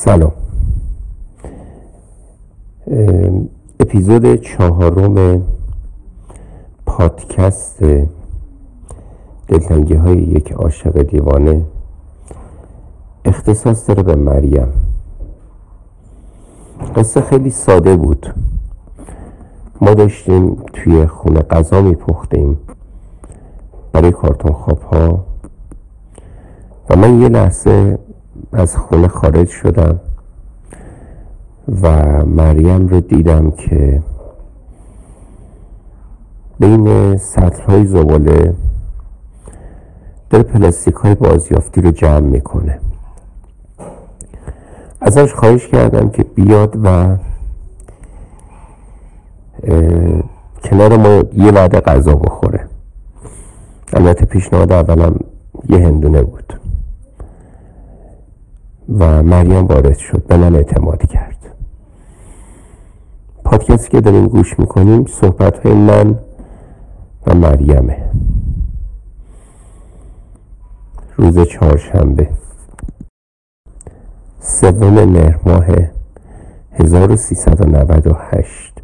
سلام. اپیزود چهارم پادکست دلتنگی های یک عاشق دیوانه. اختصاص داره به مریم. قصه خیلی ساده بود. ما داشتیم توی خونه غذا میپختیم برای کارتون خواب ها و من یه لحظه از خونه خارج شدم و مریم رو دیدم که بین سطر های زباله داره پلاستیک های بازیافتی رو جمع می‌کنه. ازش خواهش کردم که بیاد و کنار ما یه وعده غذا بخوره. البته پیشنهاد اولم یه هندونه بود. و مریم وارد شد. به من اعتماد کرد. پادکستی که داریم گوش می‌کنیم صحبت های من و مریمه. روز چهارشنبه. سوم مهر ماه 1398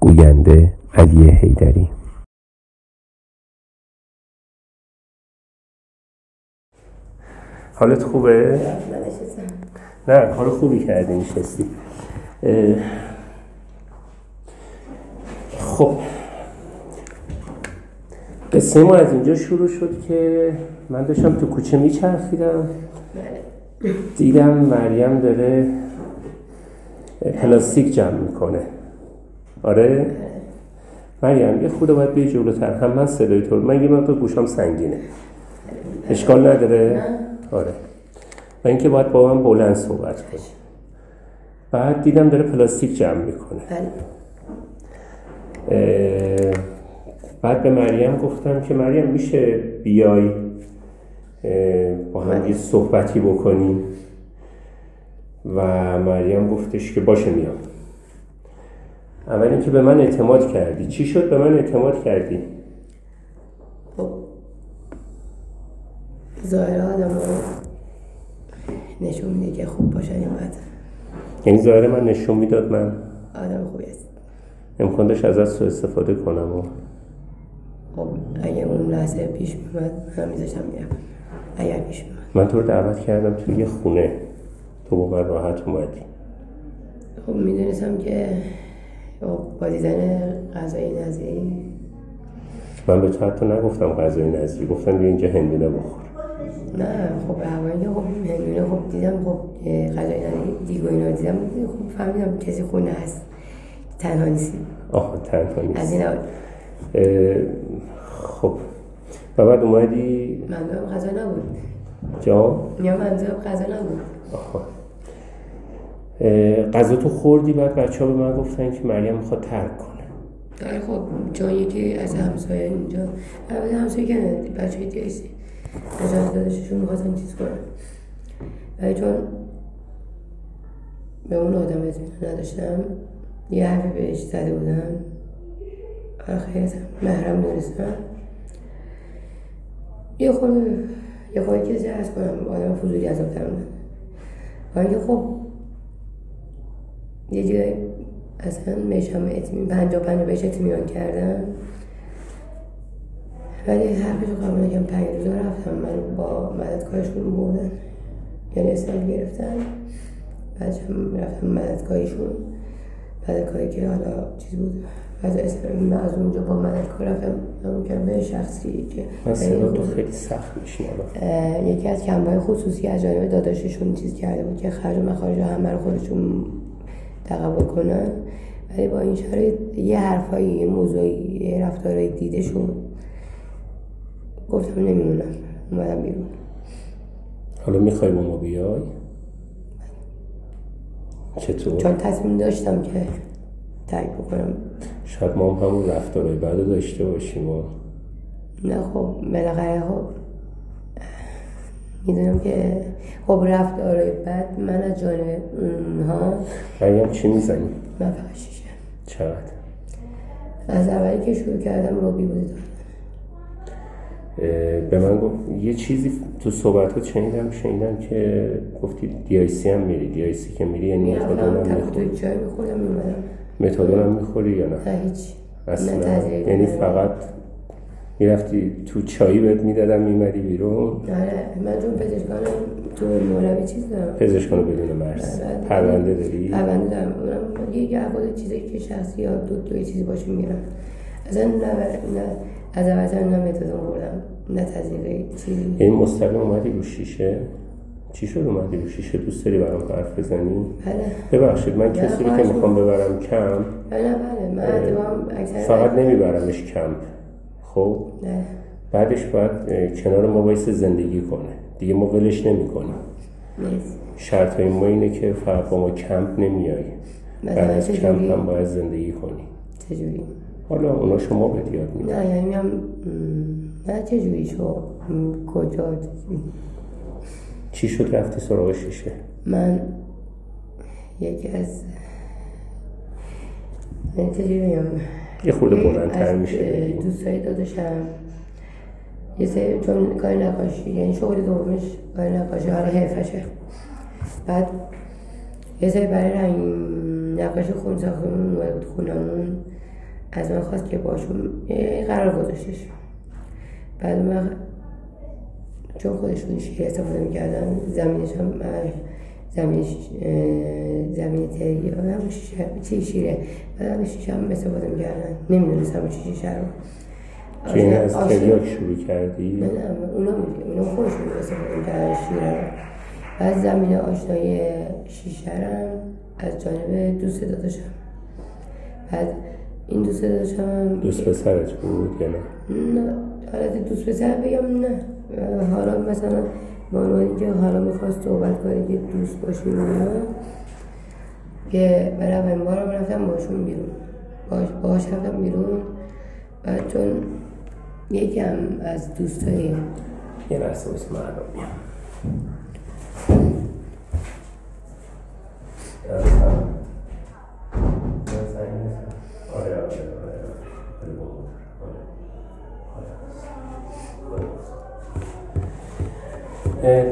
گوینده علی حیدری. حالت خوبه؟ نه کار خوبی کردی نشستی. خب. قصه ما از اینجا شروع شد که من داشتم تو کوچه میچرخیدم. دیدم مریم داره پلاستیک جمع می‌کنه. آره؟ مریم یه خود باید بیا جلوتر. هم من صدای تو من یه من گوشم سنگینه. اشکال نداره؟ آره. و اینکه باید با من بلند صحبت کنی. بعد دیدم داره پلاستیک جمع می‌کنه. بله. بعد به مریم گفتم که مریم میشه بیای با هم. یه صحبتی بکنیم و مریم گفتش که باشه میام. اول اینکه به من اعتماد کردی. چی شد به من اعتماد کردی؟ خب. ظاهر آدم نشون میده که خوب باشه یا بد یعنی ظاهر من نشون می‌داد من. آدم خوبی است. امکان داشت از سو استفاده کنم و خب اگه اون لحظه پیش میمد من میذاشتم میرم اگر پیش میمد من تو رو دعوت کردم توی یه خونه. تو با من راحت اومدی. خب می‌دونستم که با دیدن غذای نظری من به تو حتی نگفتم غذای نظری گفتم بیا اینجا هندونه بخور. نه خب اولی خب هندونه خب دیدم خب غذای دیگو اینا دیدم. خب فهمیدم کسی خونه هست. تنها نیستی آه تنها نیستی از این اول خب. و بعد اومدی؟ منظورم غذا نبود. جا؟ یا منظورم غذا نبود. آها غذا تو خوردی؟ بعد بچه ها به من گفتن که مریم می‌خواد ترک کنه. آره خب چون یکی از همسایه اینجا. البته همسایه که بچه های دیگه اجازه دادششون می‌خواستن چیز کنن ولی چون به اون آدم اطمینان نداشتم یه حرفی بهش زده بودم. خیلی محرم دونستم یه خود یه خود کسی هست کنم. آدم فضولی عذاب در اومد و اینکه خب یه جای اصلا بهشم اتمین پنجا پنجا بهش اطمینان کردم. ولی حرفش رو قبول نکردم پنج روزا رفتم من با مددکارشون بردن یعنی اسم گرفتن. بعدش هم رفتم مددکاریشون مددکاری که حالا چیز بود از اسم از اونجا با مددکار رفتم. همون کمبه شخصی که تو خیلی سخت میشنم یکی از کمبه خصوصی از جانب داداششون چیز کرده بود که خرج و مخارج همه رو خودشون تقبل کنن. ولی با این شرایط یه حرفایی یه موضوعی یه رفتارهای دیده شد گفتم نمیمونم اومدم بیرون حالا می‌خوای با ما بیای؟ چطور؟ چون تصمیم داشتم که ترک بکنم شاید ما هم همون رفتارهای بعد داشته باشیم و نه خب بالاخره خب می‌دونم که خب رفتارهای بعد من از جانب اونها مریم چی می‌زنی؟ من فقط شیشه چقدر؟ از اولی که شروع کردم روبی بوده به من گفت یه چیزی تو صحبتات شنیدم شنیدم که گفتی دی آی سی هم میری. دی آی سی که میری یعنی متادون هم می‌خوری. متادون هم می‌خوری یا نه؟ هیچ. اصلا. یعنی فقط می‌رفتی تو چایی بهت می‌دادم میمدی بیرون؟ آره من چون پزشکانم تو مولوی چیز دارم. پزشکانو بدون مرز. بله. پرونده داری؟ پرونده دارم. اونم یه یه عقاد چیزی که شخصی یا دو دوی چیزی باشه میرم اصلا نه نه از اول نه متادون خوردم نه تجربه چیزی یعنی مستقیم اومدی رو شیشه؟ چی شد اومدی رو شیشه؟ دوست داری برام حرف بزنی؟ بله. ببخشید من کسی رو که می‌خوام ببرم کمپ بله بله. من اکثر فقط نمیبرمش کمپ. خب؟ نه. بعدش باید کنار ما وایسه زندگی کنه. دیگه ما ولش نمی کنیم نیست شرط های ما اینه که فقط با ما کمپ نمیای بعد از کمپ هم باید زندگی کنی. چجوری؟ حالا اونا شما به یاد میدن. نه یعنی میگم م، نه چجوری شو کجا؟ چجوری؟ چی شد رفتی سراغ شیشه؟ من یکی از من چجوری بگم یه خورده بلندتر میشه. اه، بگی. دوستای داداشم. یه سری چون کار نقاشی یعنی شغل دومش کار نقاشی حالا حرفشه. بعد یه سری برای رنگ نقاشی خون ساختمون اومده بود خونمون. از من خواست که باشون قرار گذاشتش. بعد من چون خودشون شیر استفاده می‌کردن زمینش هم زمینش زمین تری هم شیشه چی شیره؟ بعد هم شیشه هم استفاده می‌کردن. نمی‌دونستم چی شیشه رو. این از تریاک شروع کردی؟ نه نه اونا اونا خودشون استفاده می‌کردن شیره رو. بعد زمین آشنایی شیشه رو از جانب دوست داداشم. بعد این دوست داداشم هم دوست پسرت بود یا نه؟ نه. حالت دوست پسر بگم نه. حالا مثلا به عنوانی که حالا می‌خواست صحبت کنه که دوست باشیم اینا که برای اولین بارم رفتم باشون بیرون. باش باش رفتم بیرون. بعد چون یکم از دوستای یه لحظه بس من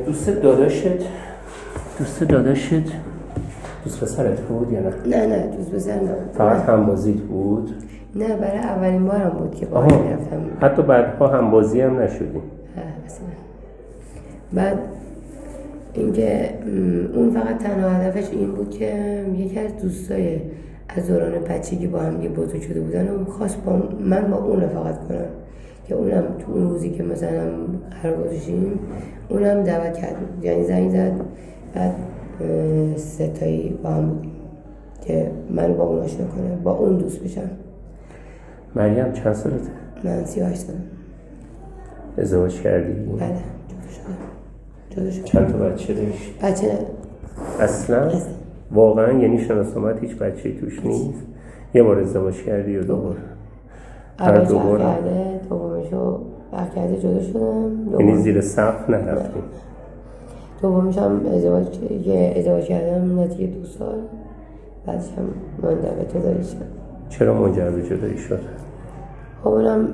دوست داداشت؟ دوست داداشت؟ دوست پسرت بود یا نه؟ نه نه دوست پسر نه فقط همبازیت بود؟ نه برای اولین بارم بود که باهاش می‌رفتم حتی بعدها همبازی هم نشدیم اصلا. بعد اینکه اون فقط تنها هدفش این بود که یکی از دوستای از دوران بچگی با هم یه بزرگ شده بودن و خواست با من با اون رفاقت کنم که اونم تو اون روزی که مثلا قرار گذاشتیم اونم دعوت کرد. یعنی زنگ زد بعد ستایی با هم بودیم که منو با اون آشنا کنه با اون دوست بشم مریم چند سالته؟ من سی و هشت سالم. ازدواج کردی؟ بله جدا شدم چند تا بچه داشتی؟ بچه اصلا؟ اصلا. واقعا یعنی شناسامت هیچ بچه توش نیست؟ یه بار ازدواج کردی یا دو بار هر اول دو چرخ بار کرده کرده جدا شدم. یعنی زیر سقف نرفتی؟ دومش هم ازدواج که ازدواج کردم نتیجه دو سال. بعدش هم به تو داری شد چرا منجر به جدایی شد؟ خب اونم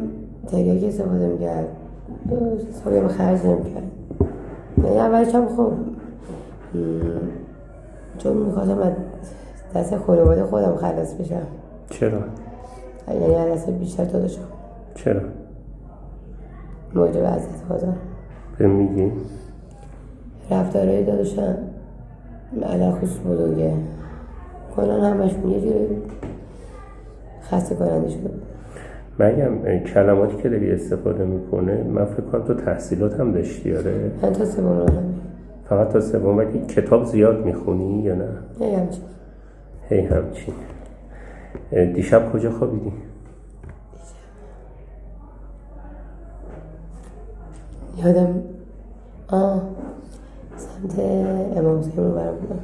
تریاک استفاده می‌کرد. به خرج نمی‌کرد. یعنی اولش هم خب چون می‌خواستم از دست خانواده خودم خلاص بشم. چرا؟ یعنی دست بیشتر داداشم چرا؟ موجب از خدا به میگی؟ رفتارهای داداشم علا خصوص بزرگه کلا همشون یه جوری خسته کننده شده بود اه، کلماتی که داری استفاده می‌کنه من فکر کنم تو تحصیلات هم داشتی آره؟ من تا سوم رو همین فقط تا سوم. ولی کتاب زیاد می‌خونی یا نه؟ یه همچین. هی همچین. دیشب کجا خوابیدی؟ یادم آه سمت امام حسین اون برم بودم.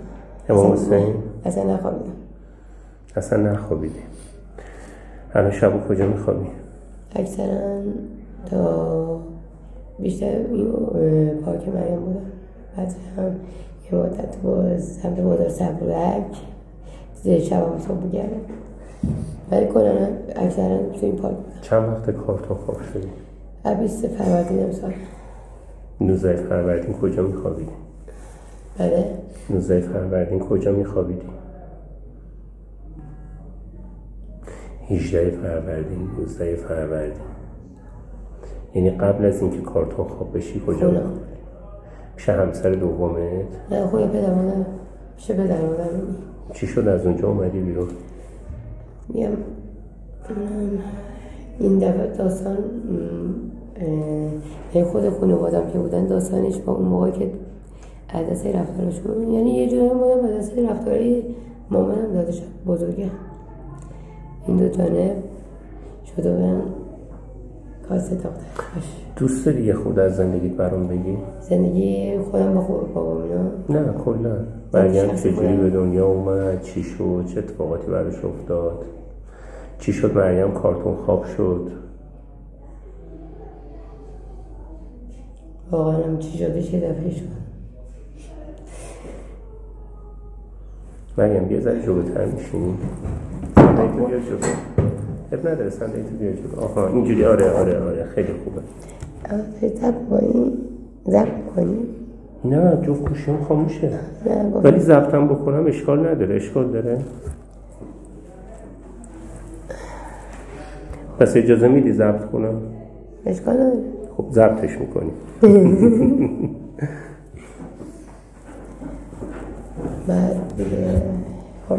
امام حسین؟ اصلا نخوابیدم. اصلا نخوابیدی. الان شب کجا میخوابی؟ اکثرا تا بیشتر پارک مریم بودم. بعد هم یه مدت با سمت مدار سبرک زیر شب هم صبح بگردم ولی کلا اکثرا تو این پارک بودم. چند وقت کارتون خواب شدی؟ بیست فروردین امسال. 19 فروردین کجا میخوابیدی؟ بله. 19 فروردین کجا میخوابیدی؟ 18 فروردین 19 فروردین. یعنی قبل از اینکه کارتون خواب بشی کجا. بودی؟ پیش همسر دومت؟ نه خونه پدر مادرم پیش پدر مادرم چی شد؟ از اونجا اومدی بیرون؟ میگم ام، این دفعه داستان خود خانوادم که بودن داستانش با اون موقع که از دسته رفتارشون یعنی یه جورایی مادم از دسته رفتاری مامانم دادش بزرگه. این دو جانب شده بودن. کاسه دخترش دوست داری یه خود از زندگیت برام بگی؟ زندگی خودم با خود بابام نه؟ کلا. مریم شخص چجوری. به دنیا اومد؟ چی شد؟ چه اتفاقاتی براش افتاد؟ چی شد مریم؟ کارتون خواب شد؟ واقعا هم چی شده؟ چه دفعه شد؟ مریم یه ذره جلوتر میشینی. صندلیتو بیار جلو. اب نداره صندلیتو بیار جلو آها اینجوری. آره آره آره. خیلی خوبه. زب کنی؟ زب کنی؟ نه جفت گوشیم خاموشه. ولی ضبطم بکنم اشکال نداره. اشکال داره. پس اجازه میدی ضبط کنم؟ اشکال نداره. خب ضبطش می‌کنی. بعد دیگه خب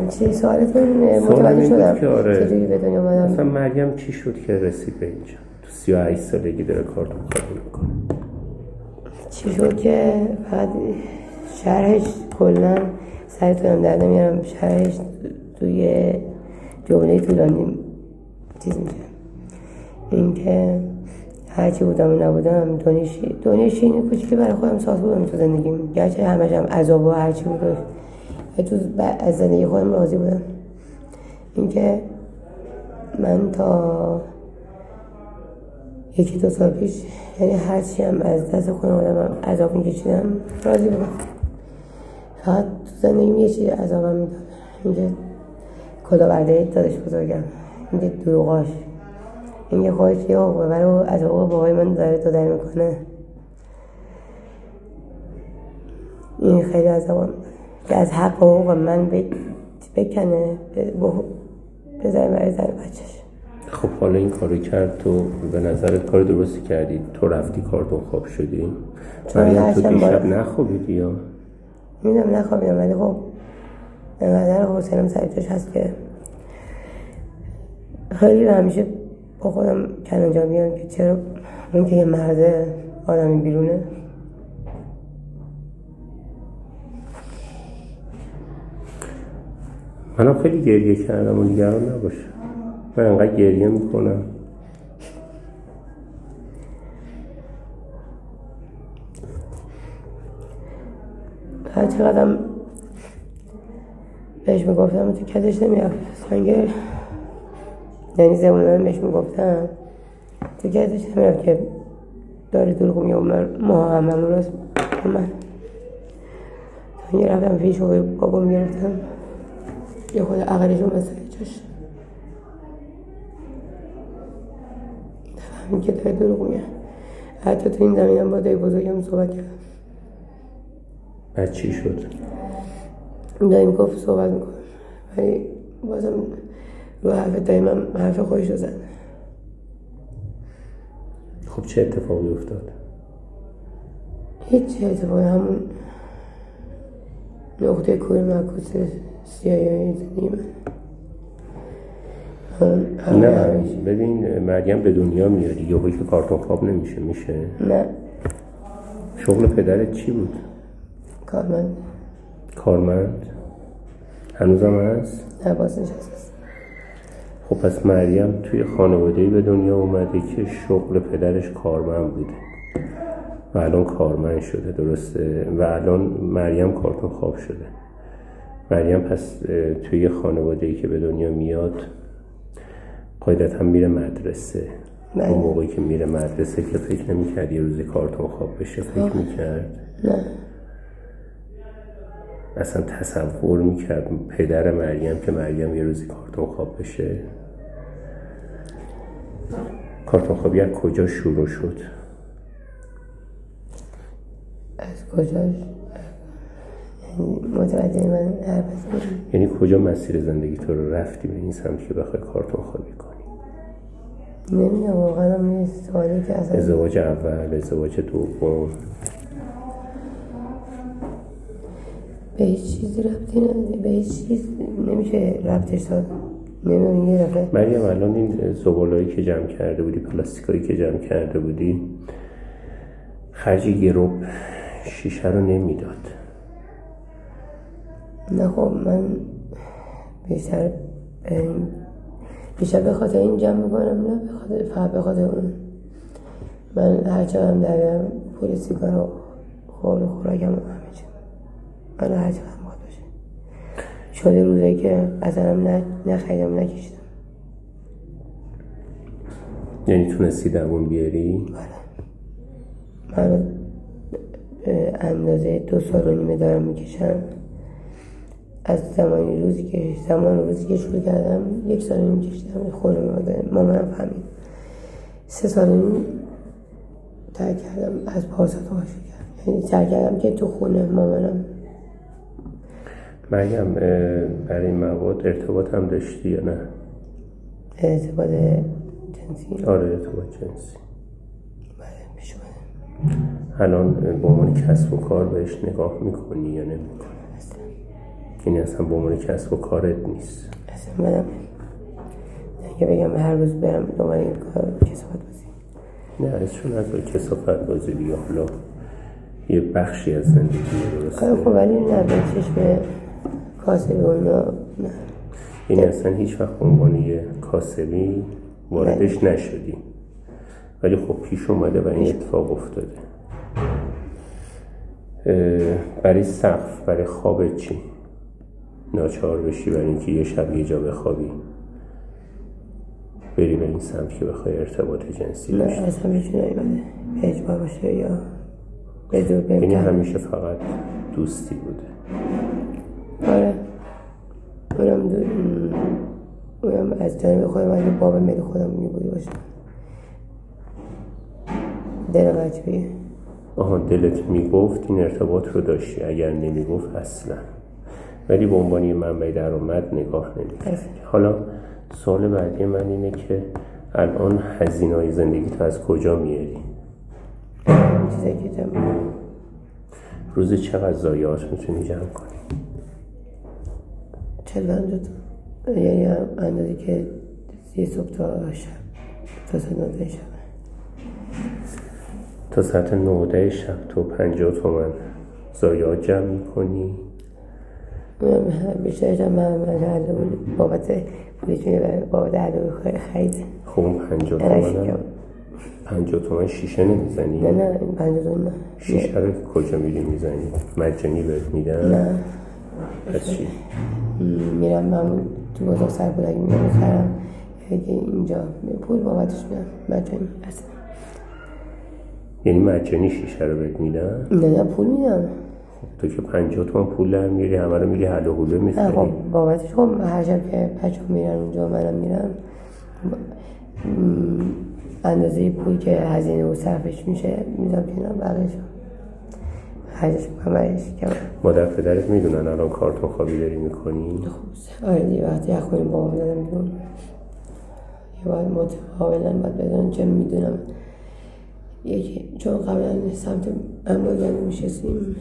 چی سوالتون متوجه این شدم. که آره. چجوری به دنیا اومدم مثلا مریم چی شد که رسید به اینجا؟ تو 38 سالگی داره کارتون کاری می‌کنه. چی شد که فقط شرحش کلا سرتونم در نمیارم شرحش توی جمله طولانی چیز میشه. اینکه هرچی بودم و نبودم دنیا شی- دنیا شیرین کوچیکی برای خودم ساخته بودم تو زندگیم. گرچه همش هم عذاب و هرچی بود. تو ب- از زندگی خودم راضی بودم. اینکه من تا یکی دو سال پیش یعنی هرچی هم از دست خانوادم عذاب میکشیدم راضی بودم. فقط تو زندگیم یه چیز عذابم می‌داد. اینکه کلاورده دادش بزرگم اینکه دروغاش اینکه خودش یه حقوق ببره و از حقوق بابای من داره دادر می‌کنه. این خیلی عذابم می‌داد که از حق حقوق من بک- بکنه به- به- بذاره برای زن بچهش. خب حالا این کارو کرد تو به نظرت کار درستی کردی. تو رفتی کارتون خواب شدی. مریم تو دیشب نخوابیدی یا؟ می‌دونم نخوابیدم ولی خب انقدر حوصلم سر جاش هست که خیلی همیشه با خودم کلنجا میام که چرا اون که یه مرده آدمی بیرونه. منم خیلی گریه کردم و نگران نباش. من انقدر گریه می‌کنم. هر چقدرم بهش می‌گفتم تو کتش نمی‌رفت؟ سنگر یعنی زمانه من بهش می‌گفتم تو کتش نمی‌رفت که داری دروغ میگه من ما همه راست من یه رفتم پیش و بابا می‌گرفتم. یه خود عقلش رو مسئله چاش فهمید که داره دروغ میگه. حتی تو این زمینم با دای بزرگم صحبت کردم بعد چی شد؟ دایم گفت صحبت می‌کنم ولی بازم رو حرف دایم هم حرف خودش رو زد. خب چه اتفاقی افتاد؟ هیچ اتفاقی همون نقطه کور زندگی من. همون همه نه. ببین مریم به دنیا میاری یهو که کارتون خواب نمیشه میشه؟ نه. شغل پدرت چی بود؟ کارمند. کارمند؟ هنوزم هست؟ نه باز نشست است. خب پس مریم توی خانواده‌ای به دنیا اومده که شغل پدرش کارمند بوده. و الان کارمند شده درسته؟ و الان مریم کارتون خواب شده. مریم پس توی یه خانواده‌ای که به دنیا میاد قاعدتا میره مدرسه. بله. اون موقعی که میره مدرسه که فکر نمی‌کرد یه روزی کارتون خواب بشه فکر می‌کرد. نه. اصلا تصور می‌کرد پدر مریم که مریم یه روزی کارتون خواب بشه. کارتون خوابی از کجا شروع شد؟ از کجاش؟ یعنی متوجه من حرف یعنی کجا مسیر زندگی تو رو رفتی به این سمت که بخوای کارتون خوابی کنی نمی‌دونم واقعا هم یه سوالی که اصلا ازدواج اول ازدواج دوم. به هیچ چیزی ربطی نداره. به هیچ چیز نمیشه ربطش داد نمی‌دونم یه دفعه مریم الان این زبالایی که جمع کرده بودی پلاستیکایی که جمع کرده بودی خرج گروب شیشه رو نمی‌داد. نه خب من بیشتر بیشتر به خاطر این جمع می‌کنم نه به خاطر فقط به خاطر اون. من هر چقدر در بیارم پول سیگار و خورد و خوراکم و همه چی. من هر چقدر باید باشه. شده روزایی که اصلا نه نخریدم نکشیدم یعنی تونستی دوون بیاری؟ من رو به اندازه دو سال و نیمه دارم می‌کشم. از زمانی روزی که زمان روزی که شروع کردم یک سال نیم کشیدم خود مامانم فهمید. سه سال نیم ترک کردم. از پارسا تا کردم. یعنی ترک کردم که تو خونه مامانم مریم برای مواد ارتباط هم داشتی یا نه؟ ارتباط جنسی. آره ارتباط جنسی. بله پیش. الان به عنوان کسب و کار بهش نگاه می‌کنی یا نمی‌کنی؟ این اصلا به عنوان کسب و کارت نیست. اصلا منم اگه بگم هر روز برم دنبال این کار کسافت بازی. نه ازشون از کسافت بازی دیگه حالا یه بخشی از زندگی درسته. آره خب ولی نه به چشم کاسبی و اینا نه. یعنی اصلا هیچ وقت به عنوان یه کاسبی واردش نشدی. ولی خب پیش اومده و این اتفاق افتاده. برای سقف برای خواب چی؟ ناچار بشی برای اینکه یه شب یه جا بخوابی. بری به این سمت که بخوای ارتباط جنسی اصلا پیش نیومده به اجبار باشه یا به زور یعنی همیشه فقط دوستی بوده. آره. اونم دو... اونم از جانب خودم اگه باب میل خودم میبودی باشه. دل قطبیه آها دلت می‌گفت این ارتباط رو داشتی اگر نمی‌گفت اصلا. ولی به عنوان یه منبع درآمد نگاه نمی‌کردی حالا سوال بعدی من اینه که الان هزینه های زندگی تو از کجا میاری روز چقدر ضایعات می‌تونی جمع کنی؟ چل پنجاه تا. یعنی هم اندازی که یه صبح تا شب. تا سه نوزده شب. تا ساعت 19 شب تو 50 تومن ضایعات جمع می‌کنی؟ بیشترش هم من کرده بود بابت پولیش میده بابت عدو خریده خب اون 50 نه تومن. 50 تومن شیشه نمی‌زنی؟ نه نه این پنجاه تا نه. شیشه رو کجا میری می‌زنی؟ مجانی بهت میدن؟ نه. پس چی؟ میرم من تو بازار سرپولکی میرم می‌خرم. اگه اینجا پول بابتش میدم مجانی اصلا. یعنی مجانی شیشه رو بهت میدن؟ نه نه پول میدم. تو که 50 تومن پول در میاری همه رو میری حل و حوله نه می‌خری خب بابتش خب هر شب که بچه میرن اونجا منم میرم. اندازه پول که هزینه و صرفش میشه میدم کنار بقیهش. خرجش می‌کنم کم مادر پدرت می‌دونن الان کارتون خوابی داری می‌کنی؟ آره یه وقتی از خونه بابام دادم بیرون یه باید متقابلا باید بدونم چه می‌دونم. یکی چون قبلا سمت امناگان میشستیم.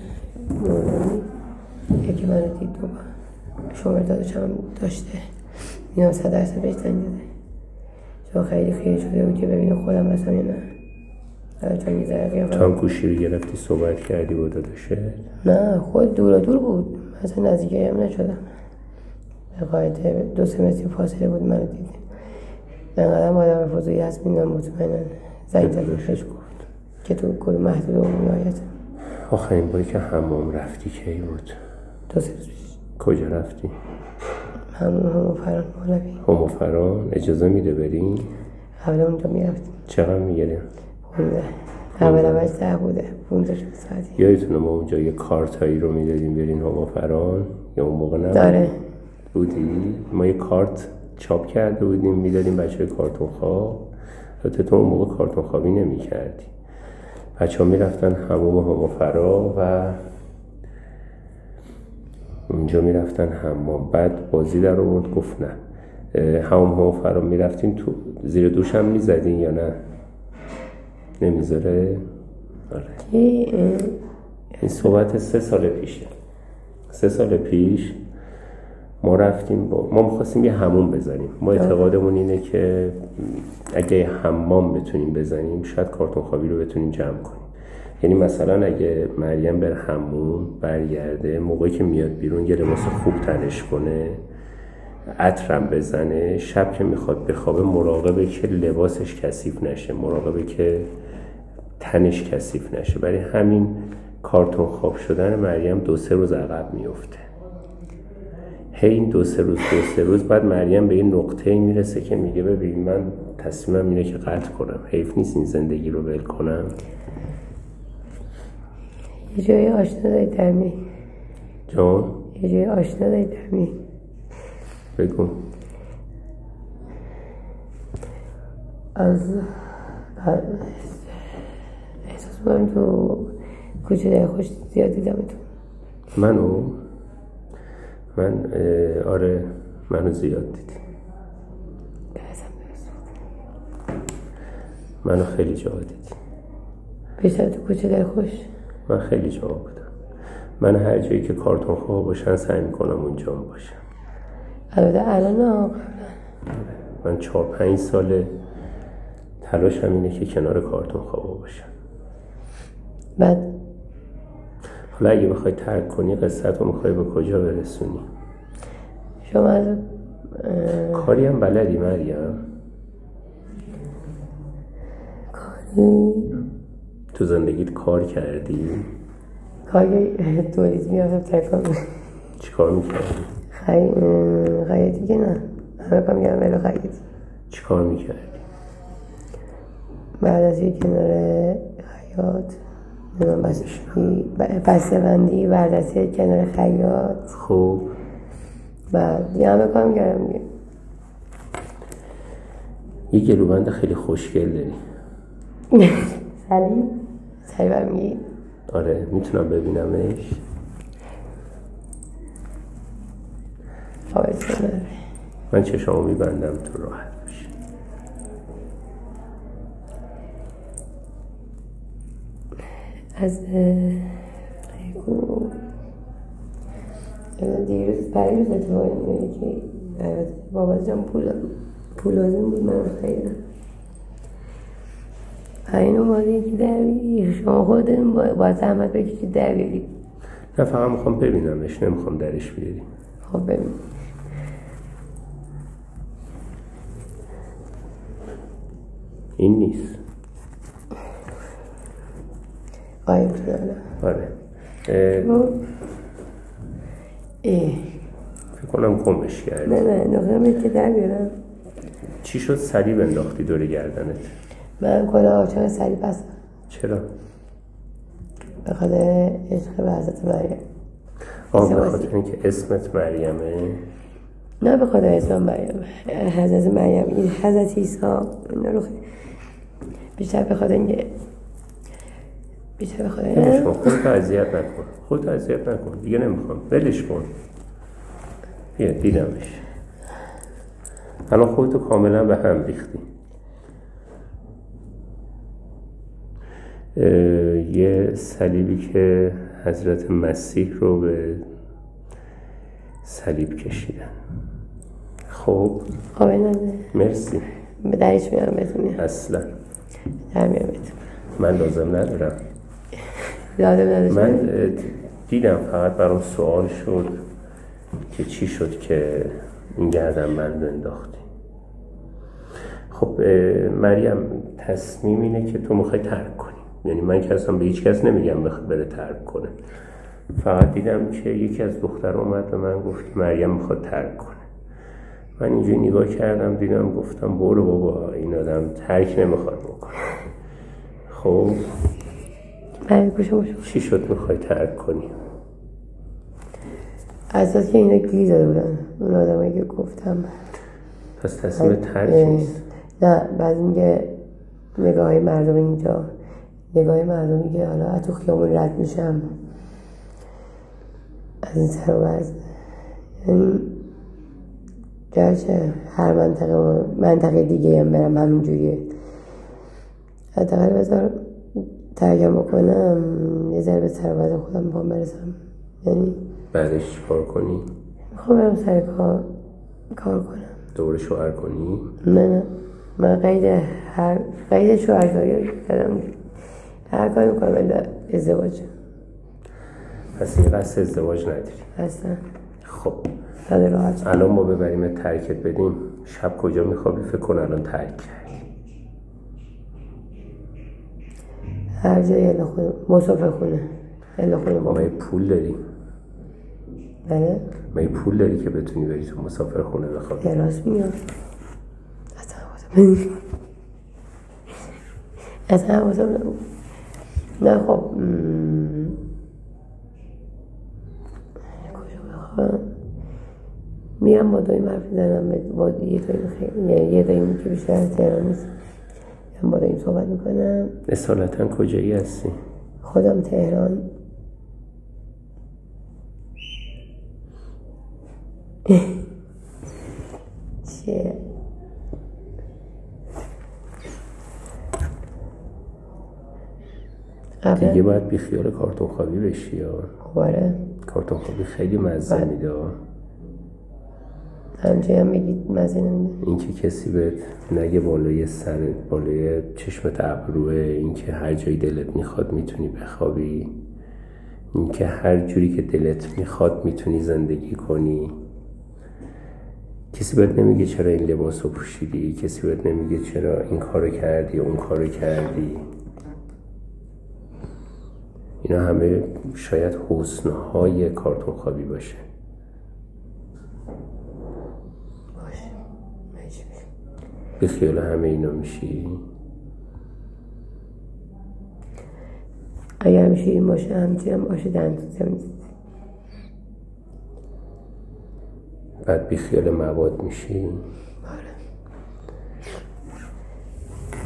یکی من دید و شماره دادش هم داشته. اینا صد درصد بهش زنگ چون خیلی خیلی شده بود که ببینه خودم هستم یا نه. چون یه ذره قیافم تو هم گوشی رو گرفتی صحبت کردی با داداشه نه خود دور دور بود. مثلا نزدیکی هم نشدم. به قاعده دو سه متر فاصله بود منو دید. انقدر آدم فضولی هست می‌دونم مطمئنا زنگ زد بهش گفت که تو کدوم محدود و آخرین باری که حمام رفتی کی بود؟ دو سه روز پیش. کجا رفتی؟ همون همون فران مولوی هم فران اجازه میده بریم قبل اونجا می‌رفتیم. چقدر می‌گیریم پونزه اول اولش ده بوده. پونزه شد ساعتی. یادتونه ما اونجا یه کارتایی رو می‌دادیم برین هم فران یا اون موقع نبود؟ داره. بودی؟ ما یه کارت چاپ کرده بودیم می‌دادیم بچه کارتون خواب البته تو اون موقع کارتون خوابی نمی کردی بچه ها می رفتن هموم هموفرا و اونجا می رفتن حمام. بعد بازی در آورد گفت نه. هموم هموفرا می رفتین تو زیر دوش هم می زدین یا نه؟ نمی‌ذاره؟ آره. این صحبت سه سال پیشه. سه سال پیش ما رفتیم با ما می‌خواستیم یه همون بزنیم. ما اعتقادمون اینه که اگه حمام بتونیم بزنیم شاید کارتون خوابی رو بتونیم جمع کنیم. یعنی مثلا اگه مریم بر همون برگرده موقعی که میاد بیرون یه لباس خوب تنش کنه عطرم بزنه شب که می‌خواد بخوابه مراقبه که لباسش کثیف نشه مراقبه که تنش کثیف نشه. برای همین کارتون خواب شدن مریم دو سه روز عقب میفته هی این دو سه روز دو سه روز بعد مریم به این نقطه می‌رسه که میگه ببین من تصمیمم اینه که قطع کنم. حیف نیست این زندگی رو ول کنم. یه جای آشنا داری درمی جان؟ یه جای آشنا داری درمی بگو. از احساس می‌کنم تو کوچه در خوش زیاد دیدمتون. منو؟ من آره منو زیاد دیدی درستم درست منو خیلی جا دیدی بیشتر تو کوچه در خوش؟ من خیلی جا بودم. من هر جایی که کارتون خواه باشن سعی می‌کنم اونجا باشم. البته الان نه من چهار پنج ساله تلاشم اینه که کنار کارتون خواب باشم. بعد؟ حالا اگه بخوای ترک کنی قصت رو می‌خوای به کجا برسونی؟ شما از اه، کاری هم بلدی مریم کاری؟ تو زندگیت کار کردی؟ کاری تولید میافتم تکان چیکار می‌کردی؟ خی... اه، خیاطی که نه. همه کار میگم ولی خیاطی چیکار می‌کردی؟ بعد از یک کنار بستگی بسته بندی بردستی کنار خیاط. خب بعد دیگه همه کار می‌کردم دیگه یه گلوبند خیلی خوشگل داری. سلیب. سلیب هم آره می‌تونم ببینمش. من چشامو میبندم تو راحت. از دیروز پریروز اتفاقی میگه که بابت جان پول پول لازم بود من خیلی اینو باید یکی در شما خودتون با- باید زحمت بکشید در بیاری نه فقط می‌خوام ببینمش نمی‌خوام درش بیاری. خب ببین. این نیست. قایم الان. آره. فکر کنم گمش کردی. نه نه نقطه که در بیارم. چی شد؟ صلیب انداختی دور گردنت؟ من کلا آچار سری بستم. چرا؟ به خاطر عشق به حضرت مریم. آه به. خاطر اینکه اسمت مریمه. نه به خاطر اسم مریم. حضرت مریم این حضرت عیسی اینا رو بیشتر به خاطر اینکه بیشتر به خودتو اذیت نکن. خودتو اذیت نکن. دیگه نمی‌خوام. ولش کن. بیا دیدمش. الان خودتو کاملا به هم ریختی. یه صلیبی که حضرت مسیح رو به صلیب کشیدن. خب؟ مرسی. به درش میارم بهتون. میارم اصلا. در میارم من لازم ندارم. من دیدم فقط برام سوال شد که چی شد که این گردن بند انداختی. خب مریم تصمیم اینه که تو می‌خوای ترک کنی. یعنی من که اصلا به هیچ کس نمیگم بخ- بره ترک کنه. فقط دیدم که یکی از دختر اومد به من گفت مریم می‌خواد ترک کنه. من اینجوری نگاه کردم دیدم گفتم برو بابا این آدم ترک نمی‌خواد بکنه. خب من گوشم چی شد می‌خوای ترک کنی؟ اساس که اینا گیری داده بودن. اون آدمایی که گفتم. پس تصمیم ترک نیست؟ نه بعد اینکه نگاه های مردم اینجا. نگاه مردمی که حالا از تو خیابون رد میشم. از این سر و از یعنی گرچه هر منطقه منطقه دیگه هم برم همینجوریه. حداقل بذار ترکم بکنم یه ذره به سر خودم پا برسم. یعنی بعدش کار کنی؟ می‌خوام برم سر کار کار کنم. دوره شوهر کنی؟ نه نه. من قید هر قید شوهرکاری کردم. هر کاری می‌کنم الا ازدواج پس این قصد ازدواج نداری. اصلا. خب. الان ما ببریم ترکت بدیم. شب کجا میخوابی؟ فکر کن الان ترک. هر جای الا خونه مسافر خونه الا خونه بابا پول داری بله؟ ما پول داری که بتونی بری تو مسافر خونه بخوابی راست میگم اصلا حواسم نبود نه خب میرم با دایی حرف می‌زنم با یه دایی خیلی یه دایی که بیشتر از تهران نیست. میرم با داییم صحبت می‌کنم. اصالتا کجایی هستی؟ خودم تهران. چیه؟ دیگه باید بی خیال کارتون خوابی بشی یا؟ دوباره کارتون خوابی خیلی مزه. میده. همچنین هم بگید مزه اینکه کسی بهت نگه بالای سرت بالای چشمت ابروه اینکه هر جایی دلت می‌خواد می‌تونی بخوابی. اینکه هر جوری که دلت می‌خواد می‌تونی زندگی کنی. کسی بهت نمیگه چرا این لباس رو پوشیدی؟ کسی بهت نمیگه چرا این کارو کردی اون کارو کردی؟ اینا همه شاید حسنهای کارتون خوابی باشه هیچ میشه. به خیال همه اینا میشی؟ اگر میشه این باشه همچنین هم باشه دندوزی هم نیست. بعد بی خیال مواد میشی؟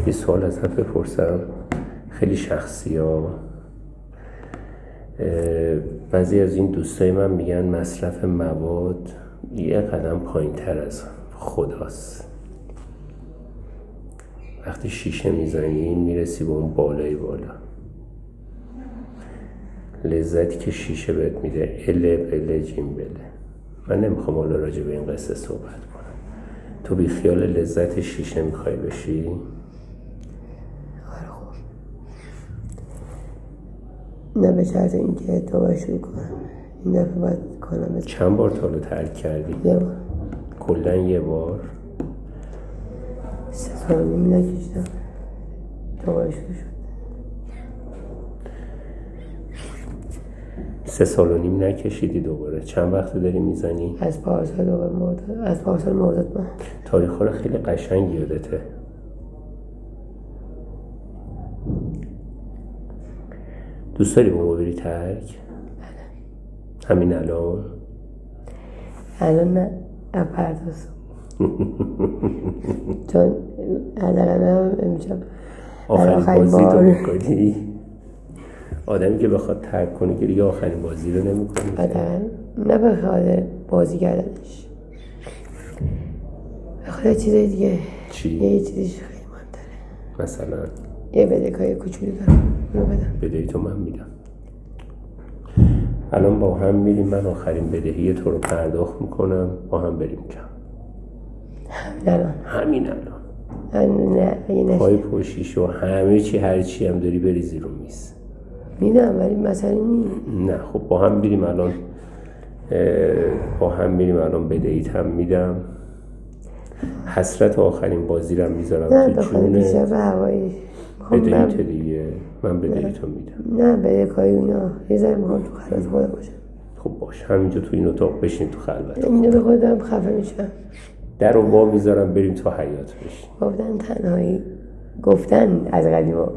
یه سوال ازت بپرسم خیلی شخصی ها. بعضی از این دوستای من میگن مصرف مواد یه قدم پایین تر از خداست. وقتی شیشه می‌زنی می‌رسی به اون بالای بالا. لذتی که شیشه بهت میده اله بله جیم بله من نمی‌خوام حالا راجع به این قصه صحبت کنم. تو بی خیال لذت شیشه می‌خوای بشی؟ آره خوب. نه به شرط اینکه تو باید شروع کنم. این دفعه باید کنم چند بار تا رو ترک کردی؟ یه بار. کلا یه بار. نیم نکشتم شروع شد. سه سال و نیم نکشیدی دوباره. چند وقت داری می‌زنی؟ از پارسال دوباره مرداد از پارسال مرداد من. تاریخ رو خیلی قشنگ یادته. دوست داری با ما بری ترک؟ همین الان؟ الان نه از پرداز چون هم امشب آخرین بازی تو می‌کنی آدمی که بخواد ترک کنه که دیگه آخرین بازی رو نمی‌کنی حداقل نه به خاطر بازی کردنش. به خاطر چیزای دیگه. چی؟ یه چیزیش خیلی مهمتره. مثلا؟ یه بدهکاری کوچولو دارم. اونو بدم. بدهی تو من میدم. الان با هم میریم. من آخرین بدهی تو رو پرداخت می‌کنم. با هم بریم کم همین الان. همین الان. نه پای پشیش و همه چی هر چی هم داری بریزی رو میز. میدم ولی نیست. نه خب با هم میریم الان با هم میریم الان بدهیت هم میدم. حسرت آخرین بازی رو هم نه می‌ذارم تو بیشتر جونه به هوایی بدهیت دیگه. من بدهیتو میدم. نه بدهکاری و اینا. یه ذره می‌خوام تو خلوت خودم باشم. خب باش همینجا تو این اتاق بشین تو خلوت. اینجا به خودم خفه میشم. در رو وا می‌ذارم بریم تو حیات بشین گفتن تنهایی. گفتن از قدیما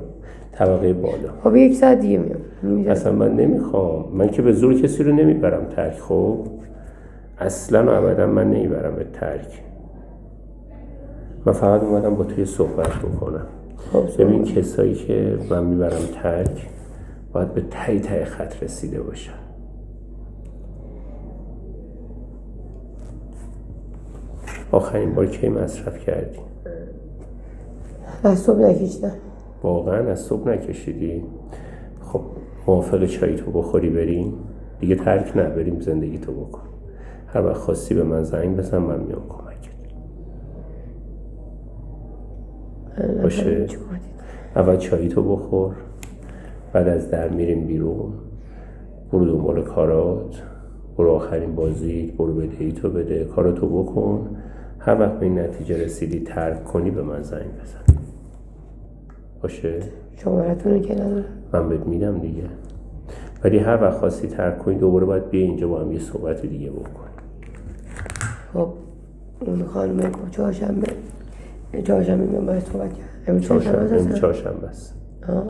طبقه بالا. خب یک ساعت دیگه میام. اصلا من نمی‌خوام. من که به زور کسی رو نمی‌برم ترک خب؟ اصلا و ابدا من نمی‌برم به ترک. من فقط اومدم با توی صحبت بکنم. خب ببین کسایی که من می‌برم ترک باید به تای تای خط رسیده باشن. آخرین بار کی مصرف کردی؟ از صبح نکشیدم. واقعا از صبح نکشیدی؟ خب موافق چایی تو بخوری بریم؟ دیگه ترک نه بریم زندگی تو بکن. هر وقت خواستی به من زنگ بزن من میام کمکت. باشه؟ اول چایی تو بخور بعد از در میریم بیرون. برو دنبال کارات. برو آخرین بازی برو بدهی تو بده. کاراتو بکن. هر وقت به این نتیجه رسیدی ترک کنی به من زنگ بزن. باشه؟ شمارتون رو که ندارم. من بهت میدم دیگه. ولی هر وقت خواستی ترک کنی دوباره باید بیا اینجا با هم یه صحبت دیگه بکن خب اون خانم چهارشنبه چهارشنبه میام باید صحبت کرد. چهارشنبه چهارشنبه است؟ آه.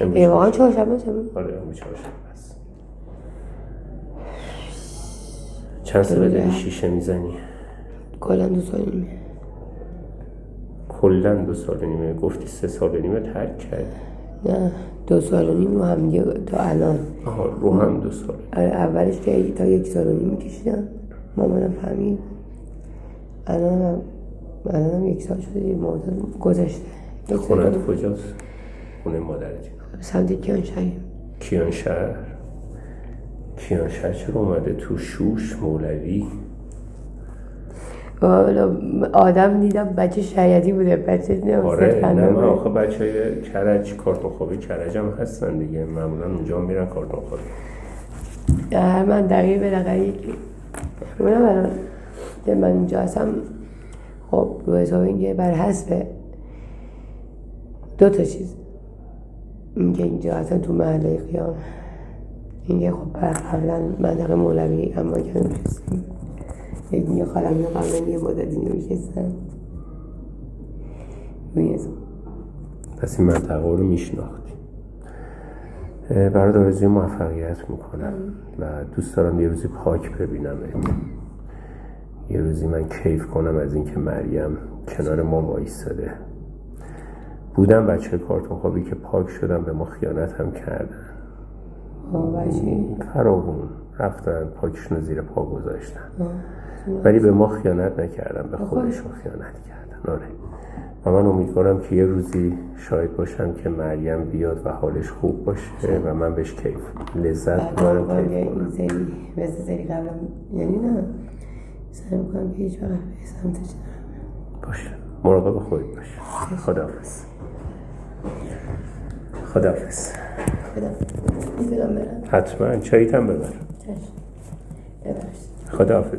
امروز ای واقعا چهارشنبه. امروز؟ آره امروز چهارشنبه است. چند ساله داری شیشه می‌زنی؟ کلا دو سال نیمه کلا دو سال نیمه گفتی سه سال نیمه ترک کردی. نه دو سال و نیم رو هم تا الان. آها رو هم دو سال. آره، اولش که تا یک سال و نیم میکشیدم مامانم فهمید. الان هم الان هم یک سال شده یه مدت گذشته. خونت. کجاست؟ خونه مادرت سمت کیانشهر؟ کیان شهر کیان شهر چرا اومده؟ تو شوش مولوی. والا آدم دیدم بچه شریعتی بوده بچه دیدم آره نه من. آخه بچه های کرج کارتون خوابی کرج هم هستن دیگه معمولا اونجا میرن کارتون خوابی در هر منطقه بالاخره یکی الان که من اینجا هستم. خب رو حساب اینکه بر حسب دو تا چیز. اینکه اینجا هستم تو محله قیام. اینکه خب قبلا منطقه مولوی اما که نمیشستیم دیگه خالم قبلا یه مدتی نمیشستم پس این منطقه رو میشناختی. اه، برات آرزوی موفقیت می‌کنم. و دوست دارم یه روزی پاک ببینم. یه روزی من کیف کنم از اینکه مریم کنار ما وایستاده. بودم بچه کارتون؟ خوابی که پاک شدم به ما خیانت هم کردن. فراغون رفتن پاکشون زیر پا گذاشتن. ولی به ما خیانت نکردن به خودشون خیانت کردن. آره. و من امیدوارم که یه روزی شاید باشم که مریم بیاد و حالش خوب باشه و من بهش کیف لذت ببرم. کیف کنم. مثل سری یعنی نه. سعی می‌کنم که هیچ وقت به سمتش باشه. مراقب خودت باش. خداحافظ. خداحافظ. خدا می‌تونم برم. حتما. چاییت هم ببر. ببخشید خداحافظ.